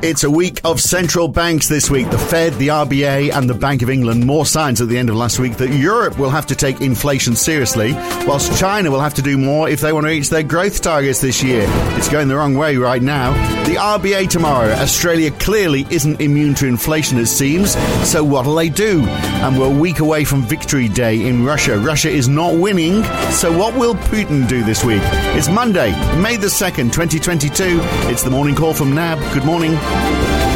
It's a week of central banks this week. The Fed, the RBA, and the Bank of England. More signs at the end of last week that Europe will have to take inflation seriously, whilst China will have to do more if they want to reach their growth targets this year. It's going the wrong way right now. The RBA tomorrow. Australia clearly isn't immune to inflation, it seems. So what'll they do? And we're a week away from Victory Day in Russia. Russia is not winning. So what will Putin do this week? It's Monday, May the 2nd, 2022. It's the morning call from NAB. Good morning. Bye.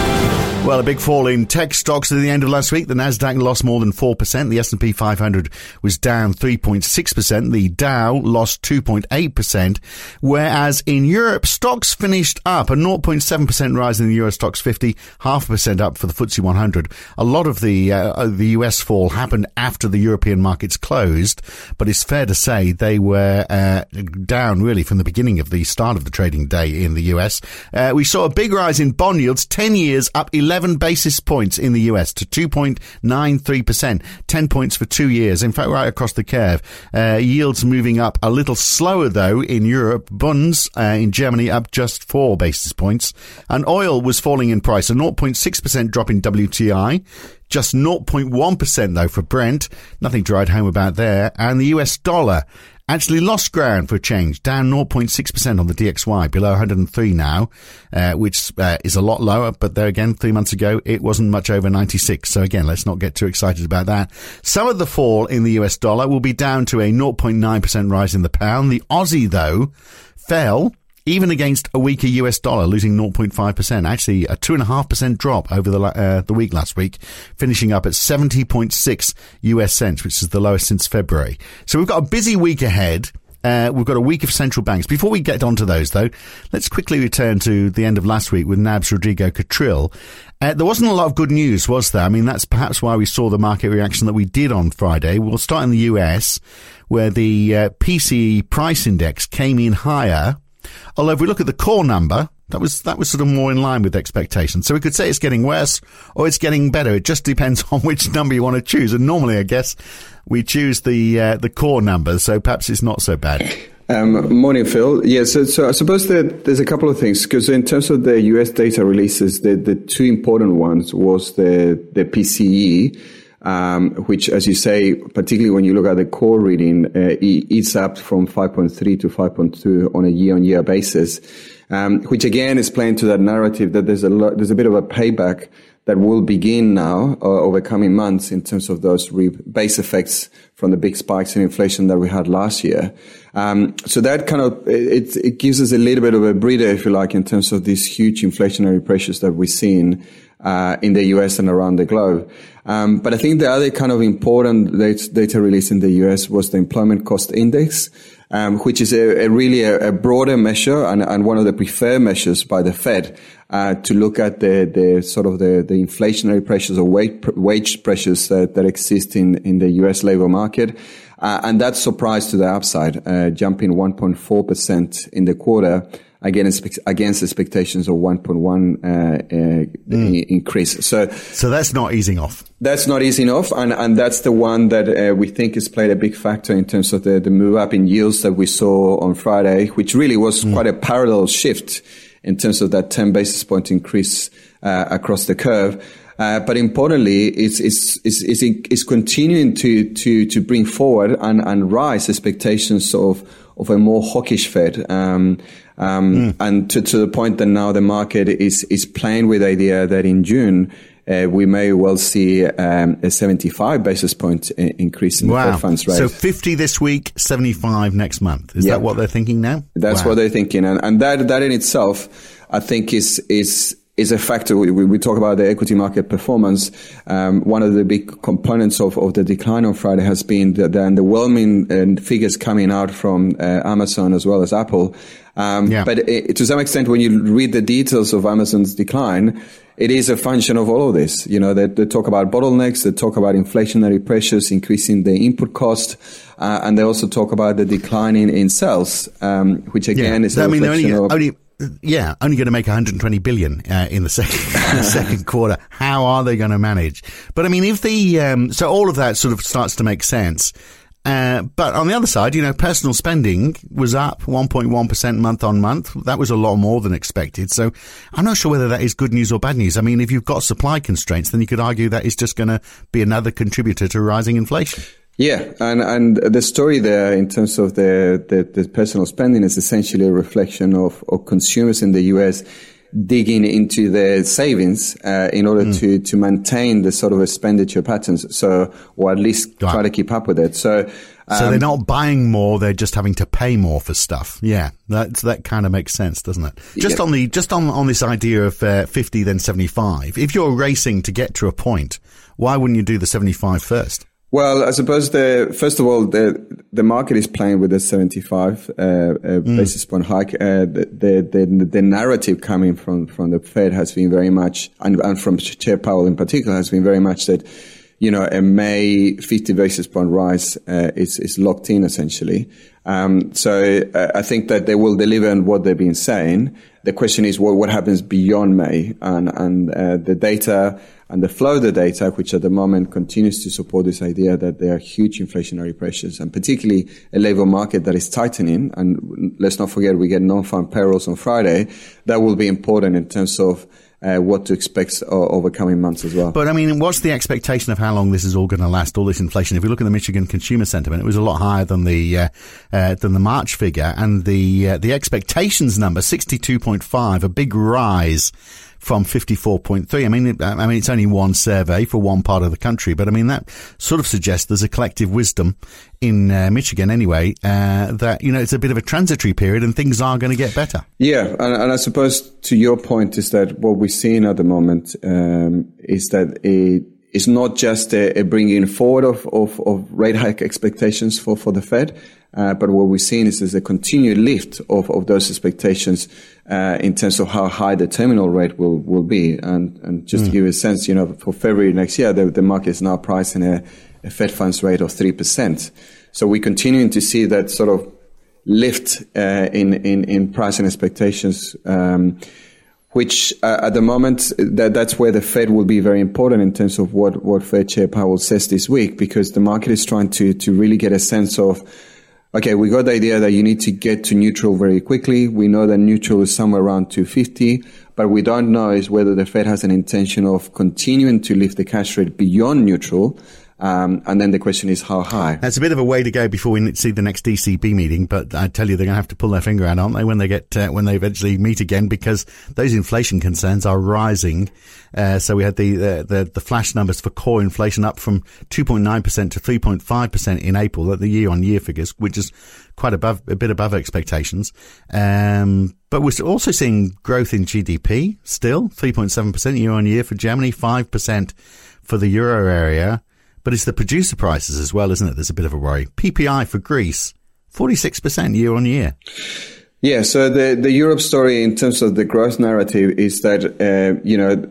Well, a big fall in tech stocks at the end of last week. The Nasdaq lost more than 4%. The S&P 500 was down 3.6%. The Dow lost 2.8%. Whereas in Europe, stocks finished up a 0.7% rise in the Euro Stoxx 50, half a percent up for the FTSE 100. A lot of the uh, the US fall happened after the European markets closed, but it's fair to say they were uh, down really from the beginning of the start of the trading day in the US. Uh, we saw a big rise in bond yields, 10 years up 11 11 basis points in the US to 2.93%, 10 points for two years. In fact, right across the curve. Uh, yields moving up a little slower though in Europe. Bunds uh, in Germany up just four basis points. And oil was falling in price, a 0.6% drop in WTI. Just 0.1% though for Brent. Nothing to write home about there. And the US dollar actually lost ground for a change, down 0.6% on the DXY, below 103 now, uh, which uh, is a lot lower. But there again, three months ago, it wasn't much over 96. So again, let's not get too excited about that. Some of the fall in the US dollar will be down to a 0.9% rise in the pound. The Aussie, though, fell even against a weaker US dollar, losing 0.5%. Actually, a 2.5% drop over the, uh, the week last week, finishing up at 70.6 US cents, which is the lowest since February. So we've got a busy week ahead. Uh, we've got a week of central banks. Before we get onto those, though, let's quickly return to the end of last week with NAB's Rodrigo Catril. Uh, there wasn't a lot of good news, was there? I mean, that's perhaps why we saw the market reaction that we did on Friday. We'll start in the US, where the uh, PCE price index came in higher Although if we look at the core number, that was that was sort of more in line with expectations. So we could say it's getting worse or it's getting better. It just depends on which number you want to choose. And normally, I guess we choose the uh, the core number. So perhaps it's not so bad. Um, morning, Phil. Yeah, so, so I suppose that there's a couple of things because in terms of the US data releases, the, the two important ones was the the PCE um, which, as you say, particularly when you look at the core reading, uh, it's up from 5.3 to 5.2 on a year-on-year basis, um, which again is playing to that narrative that there's a lot, there's a bit of a payback that will begin now uh, over coming months in terms of those re- base effects from the big spikes in inflation that we had last year. Um, so that kind of it, it gives us a little bit of a breather, if you like, in terms of these huge inflationary pressures that we're seeing uh, in the US and around the globe. Um, but I think the other kind of important data, data release in the US was the employment cost index, um, which is a, a really a, a, broader measure and, and, one of the preferred measures by the Fed uh, to look at the, the sort of the, the inflationary pressures or wage, wage pressures that, that exist in, in the US labor market. Uh, and that surprised to the upside, uh, jumping 1.4% in the quarter against against expectations of 1.1 uh, uh, mm. increase. So so that's not easing off. That's not easing off, and and that's the one that uh, we think has played a big factor in terms of the the move up in yields that we saw on Friday, which really was mm. quite a parallel shift in terms of that 10 basis point increase uh, across the curve. Uh, but importantly, it's, it's, it's, it's, it's continuing to, to, to bring forward and, and rise expectations of, of a more hawkish Fed. Um, um, mm. And to, to the point that now the market is, is playing with the idea that in June, uh, we may well see um, a 75 basis point increase in wow. the Fed funds rate. So 50 this week, 75 next month. Is that what they're thinking now? That's wow. what they're thinking. And, and that, that in itself, I think is, is, is a factor. We, we, talk about the equity market performance. Um, one of the big components of, of the decline on Friday has been the, the underwhelming uh, figures coming out from uh, Amazon as well as Apple. Um, yeah. But it, to some extent, when you read the details of Amazon's decline, it is a function of all of this. You know, they, they talk about bottlenecks, they talk about inflationary pressures increasing the input cost, uh, and they also talk about the decline in, in sales, um, which again yeah. is a I mean, only, of, only yeah, only going to make 120 billion uh, in the second second quarter. How are they going to manage? But I mean, if the um, so all of that sort of starts to make sense. Uh, but on the other side, you know, personal spending was up 1.1% month on month. That was a lot more than expected. So I'm not sure whether that is good news or bad news. I mean, if you've got supply constraints, then you could argue that is just going to be another contributor to rising inflation. Yeah, and, and the story there in terms of the, the, the personal spending is essentially a reflection of, of consumers in the US digging into their savings uh, in order mm. to to maintain the sort of expenditure patterns. So, or at least right. try to keep up with it. So. Um, so they're not buying more; they're just having to pay more for stuff. Yeah, that that kind of makes sense, doesn't it? Just yeah. on the just on on this idea of uh, fifty then seventy five. If you're racing to get to a point, why wouldn't you do the 75 first? Well, I suppose the first of all the the market is playing with a 75 uh, uh, mm. basis point hike. Uh, the, the, the the narrative coming from from the Fed has been very much, and, and from Chair Powell in particular, has been very much that you know a May 50 basis point rise uh, is is locked in essentially. Um, so uh, I think that they will deliver on what they've been saying. The question is, well, what happens beyond May and and uh, the data and the flow of the data, which at the moment continues to support this idea that there are huge inflationary pressures and particularly a labor market that is tightening. And let's not forget we get non-farm payrolls on Friday. That will be important in terms of uh, what to expect over coming months as well. But I mean, what's the expectation of how long this is all going to last? All this inflation. If we look at the Michigan consumer sentiment, it was a lot higher than the uh, uh, than the March figure, and the uh, the expectations number sixty two point five, a big rise from 54.3. I mean, I mean, it's only one survey for one part of the country, but I mean, that sort of suggests there's a collective wisdom in uh, Michigan anyway, uh, that, you know, it's a bit of a transitory period and things are going to get better. Yeah. And, and, I suppose to your point is that what we're seeing at the moment, um, is that it, it's not just a, a bringing forward of, of, of, rate hike expectations for, for the Fed, uh, but what we're seeing is, is a continued lift of, of those expectations uh, in terms of how high the terminal rate will, will be. And, and just mm. to give you a sense, you know, for February next year, the, the market is now pricing a, a Fed funds rate of 3%. So we're continuing to see that sort of lift uh, in, in, in pricing expectations. Um, which uh, at the moment that that's where the Fed will be very important in terms of what what Fed Chair Powell says this week because the market is trying to to really get a sense of okay we got the idea that you need to get to neutral very quickly. We know that neutral is somewhere around 250 but we don't know is whether the Fed has an intention of continuing to lift the cash rate beyond neutral um, and then the question is how high. That's a bit of a way to go before we see the next ECB meeting, but I tell you they're going to have to pull their finger out, aren't they, when they get uh, when they eventually meet again, because those inflation concerns are rising. Uh, so we had the, uh, the the flash numbers for core inflation up from 2.9 percent to 3.5 percent in April, at the year on year figures, which is quite above a bit above expectations. Um, but we're also seeing growth in GDP still 3.7 percent year on year for Germany, five percent for the euro area. But it's the producer prices as well, isn't it? There's a bit of a worry. PPI for Greece, 46% year on year. Yeah, so the, the Europe story in terms of the growth narrative is that, uh, you know,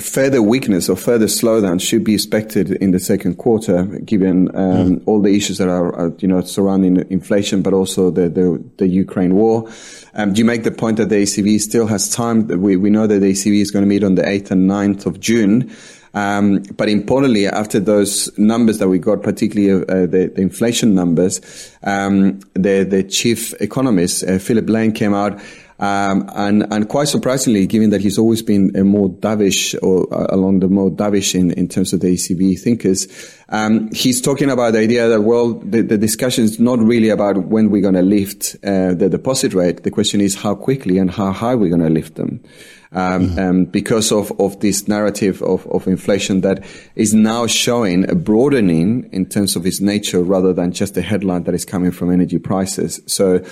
further weakness or further slowdown should be expected in the second quarter, given um, mm. all the issues that are, are, you know, surrounding inflation, but also the, the, the Ukraine war. Um, you make the point that the ECB still has time? We, we know that the ECB is going to meet on the 8th and 9th of June. Um, but importantly, after those numbers that we got, particularly uh, the, the, inflation numbers, um, the, the chief economist, uh, Philip Lane, came out um, and, and quite surprisingly, given that he's always been a more dovish or uh, along the more dovish in, in terms of the ECB thinkers, um, he's talking about the idea that, well, the, the discussion is not really about when we're going to lift uh, the deposit rate. The question is how quickly and how high we're going to lift them. Um, mm-hmm. um, because of, of this narrative of, of inflation that is now showing a broadening in terms of its nature rather than just a headline that is coming from energy prices. So,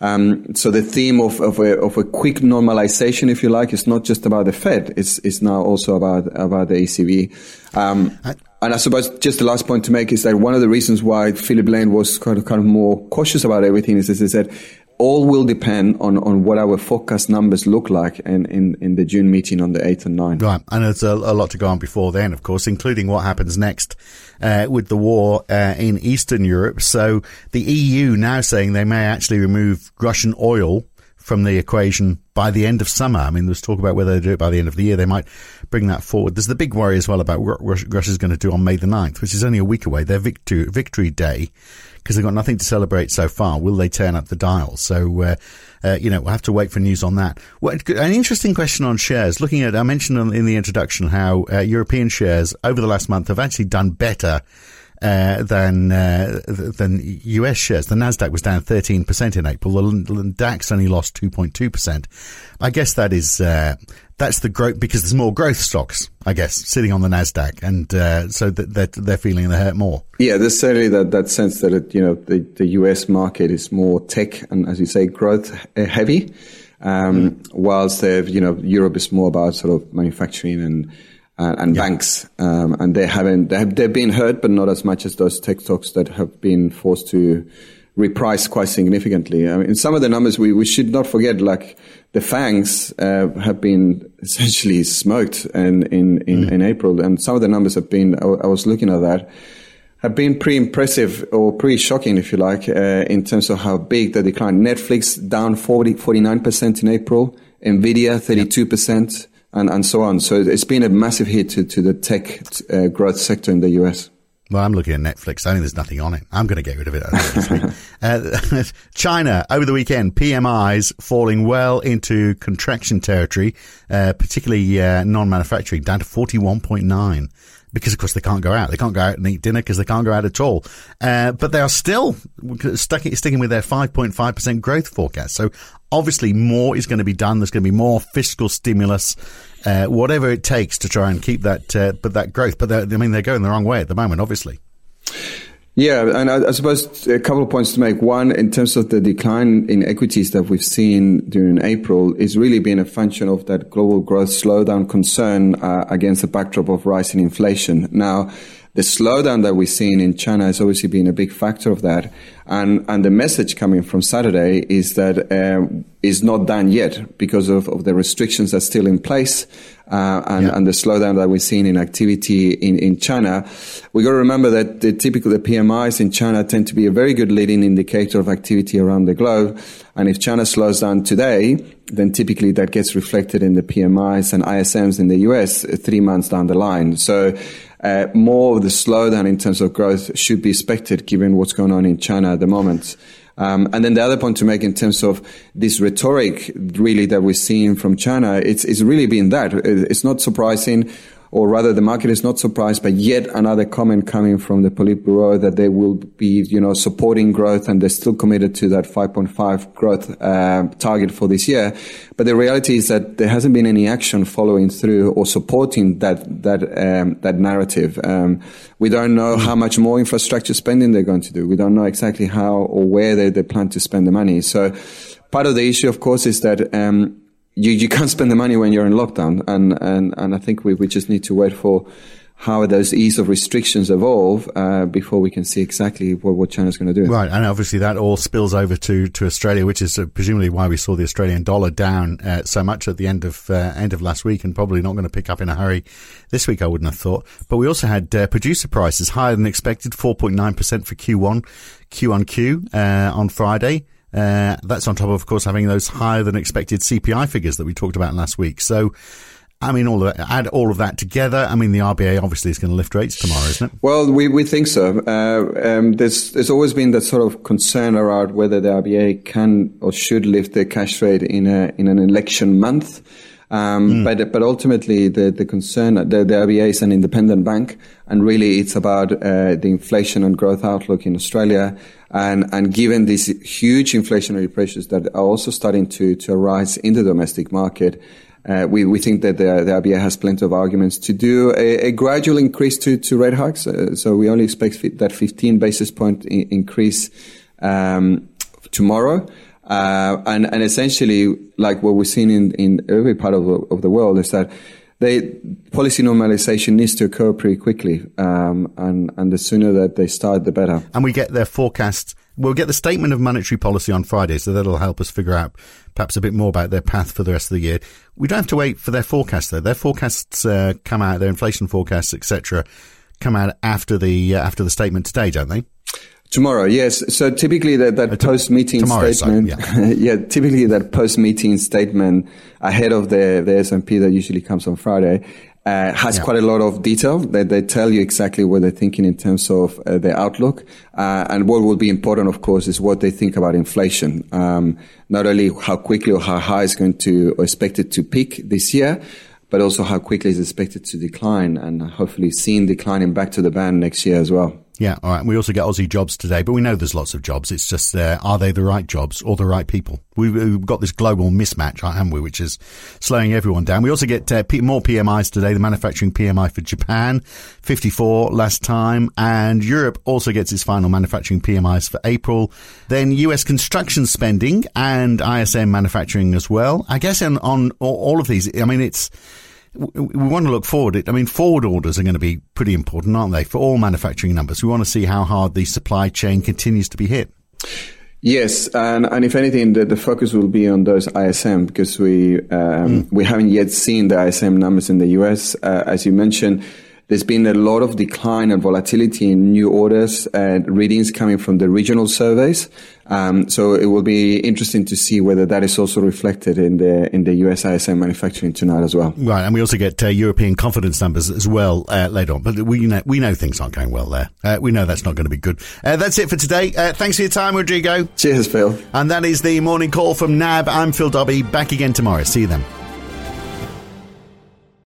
um, so the theme of, of a, of, a, quick normalization, if you like, is not just about the Fed. It's, it's now also about, about the ECB. Um, and I suppose just the last point to make is that one of the reasons why Philip Lane was kind of, kind of more cautious about everything is, as I said, all will depend on, on what our forecast numbers look like in, in, in the June meeting on the 8th and 9th. Right. And there's a, a lot to go on before then, of course, including what happens next uh, with the war uh, in Eastern Europe. So the EU now saying they may actually remove Russian oil from the equation by the end of summer. I mean, there's talk about whether they do it by the end of the year. They might bring that forward. There's the big worry as well about what Russia's going to do on May the 9th, which is only a week away, their victory, victory day, because they've got nothing to celebrate so far. Will they turn up the dial? So, uh, uh, you know, we'll have to wait for news on that. An interesting question on shares. Looking at, I mentioned in the introduction how uh, European shares over the last month have actually done better uh, than uh, than US shares. The Nasdaq was down 13% in April. The DAX only lost 2.2%. I guess that is uh, that's the growth because there's more growth stocks, I guess, sitting on the Nasdaq, and uh, so that they're, they're feeling the hurt more. Yeah, there's certainly that, that sense that it, you know the, the US market is more tech and, as you say, growth heavy, um, mm. whilst you know Europe is more about sort of manufacturing and uh, and yeah. banks, um, and they haven't they have, they've been hurt, but not as much as those tech stocks that have been forced to reprice quite significantly. I mean, some of the numbers we, we should not forget, like the fangs uh, have been essentially smoked in in, in, mm. in, April, and some of the numbers have been. I, I, was looking at that. Have been pretty impressive or pretty shocking, if you like, uh, in terms of how big the decline. Netflix down 40, 49% in April, Nvidia 32% and, and so on. So it's been a massive hit to, to the tech uh, growth sector in the US. Well, I'm looking at Netflix. I think there's nothing on it. I'm going to get rid of it. uh, China over the weekend, PMIs falling well into contraction territory, uh, particularly uh, non-manufacturing, down to 41.9 because of course they can't go out. They can't go out and eat dinner because they can't go out at all. Uh, but they are still stuck, sticking with their 5.5% growth forecast. So obviously more is going to be done. There's going to be more fiscal stimulus, uh, whatever it takes to try and keep that, uh, but that growth. But I mean, they're going the wrong way at the moment, obviously. Yeah, and I, I, suppose a couple of points to make. One, in terms of the decline in equities that we've seen during April, is really been a function of that global growth slowdown concern uh, against the backdrop of rising inflation. Now, the slowdown that we're seeing in China has obviously been a big factor of that. And, and the message coming from Saturday is that um, is not done yet because of, of the restrictions that's still in place uh, and, yeah. and the slowdown that we're seeing in activity in, in China. We've got to remember that the typical the PMIs in China tend to be a very good leading indicator of activity around the globe. And if China slows down today, then typically that gets reflected in the PMIs and ISMs in the US three months down the line. So uh, more of the slowdown in terms of growth should be expected given what's going on in China at the moment. Um, and then the other point to make in terms of this rhetoric, really that we're seeing from China, it's, it's really been that. It's not surprising or rather the market is not surprised by yet another comment coming from the Politburo that they will be, you know, supporting growth and they're still committed to that 5.5 growth uh, target for this year. But the reality is that there hasn't been any action following through or supporting that that um, that narrative. Um, we don't know how much more infrastructure spending they're going to do. We don't know exactly how or where they, they plan to spend the money. So part of the issue, of course, is that um, you, you can't spend the money when you're in lockdown. And, and, and I think we, we just need to wait for how those ease of restrictions evolve uh, before we can see exactly what, what China's going to do. Right, and obviously that all spills over to, to Australia, which is uh, presumably why we saw the Australian dollar down uh, so much at the end of uh, end of last week, and probably not going to pick up in a hurry this week. I wouldn't have thought. But we also had uh, producer prices higher than expected, four point nine percent for Q1, Q on Q uh, on Friday. Uh, that's on top of, of course, having those higher than expected CPI figures that we talked about last week. So, I mean, all of that, add all of that together. I mean, the RBA obviously is going to lift rates tomorrow, isn't it? Well, we, we think so. Uh, um, there's there's always been that sort of concern around whether the RBA can or should lift the cash rate in a in an election month. Um, mm. But but ultimately, the the concern the, the RBA is an independent bank, and really it's about uh, the inflation and growth outlook in Australia. And and given these huge inflationary pressures that are also starting to to arise in the domestic market. Uh, we, we think that the, the RBA has plenty of arguments to do a, a gradual increase to, to rate hikes. Uh, so we only expect that 15 basis point I- increase um, tomorrow. Uh, and, and essentially, like what we've seen in, in every part of the, of the world is that they, policy normalization needs to occur pretty quickly. Um, and, and the sooner that they start, the better. And we get their forecast. We'll get the statement of monetary policy on Friday, so that'll help us figure out perhaps a bit more about their path for the rest of the year. We don't have to wait for their forecast though. Their forecasts uh, come out, their inflation forecasts, etc., come out after the uh, after the statement today, don't they? Tomorrow, yes. So typically that, that uh, post meeting statement, sorry, yeah. yeah. typically that post meeting statement ahead of the, the SMP that usually comes on Friday uh, has yeah. quite a lot of detail. They, they tell you exactly what they're thinking in terms of uh, their outlook. Uh, and what will be important, of course, is what they think about inflation. Um, not only how quickly or how high is going to or expected to peak this year, but also how quickly is expected to decline and hopefully seen declining back to the band next year as well. Yeah, all right. We also get Aussie jobs today, but we know there's lots of jobs. It's just uh, are they the right jobs or the right people? We've, we've got this global mismatch, haven't we, which is slowing everyone down. We also get uh, P- more PMIs today. The manufacturing PMI for Japan, 54 last time, and Europe also gets its final manufacturing PMIs for April. Then US construction spending and ISM manufacturing as well. I guess on, on all of these, I mean, it's we want to look forward. I mean, forward orders are going to be pretty important, aren't they, for all manufacturing numbers? We want to see how hard the supply chain continues to be hit. Yes, and, and if anything, the, the focus will be on those ISM because we um, mm. we haven't yet seen the ISM numbers in the US. Uh, as you mentioned, there's been a lot of decline and volatility in new orders and readings coming from the regional surveys. Um, so it will be interesting to see whether that is also reflected in the in the US ISM manufacturing tonight as well. Right, and we also get uh, European confidence numbers as well uh, later on. But we know we know things aren't going well there. Uh, we know that's not going to be good. Uh, that's it for today. Uh, thanks for your time, Rodrigo. Cheers, Phil. And that is the morning call from NAB. I'm Phil Dobbie. Back again tomorrow. See you then.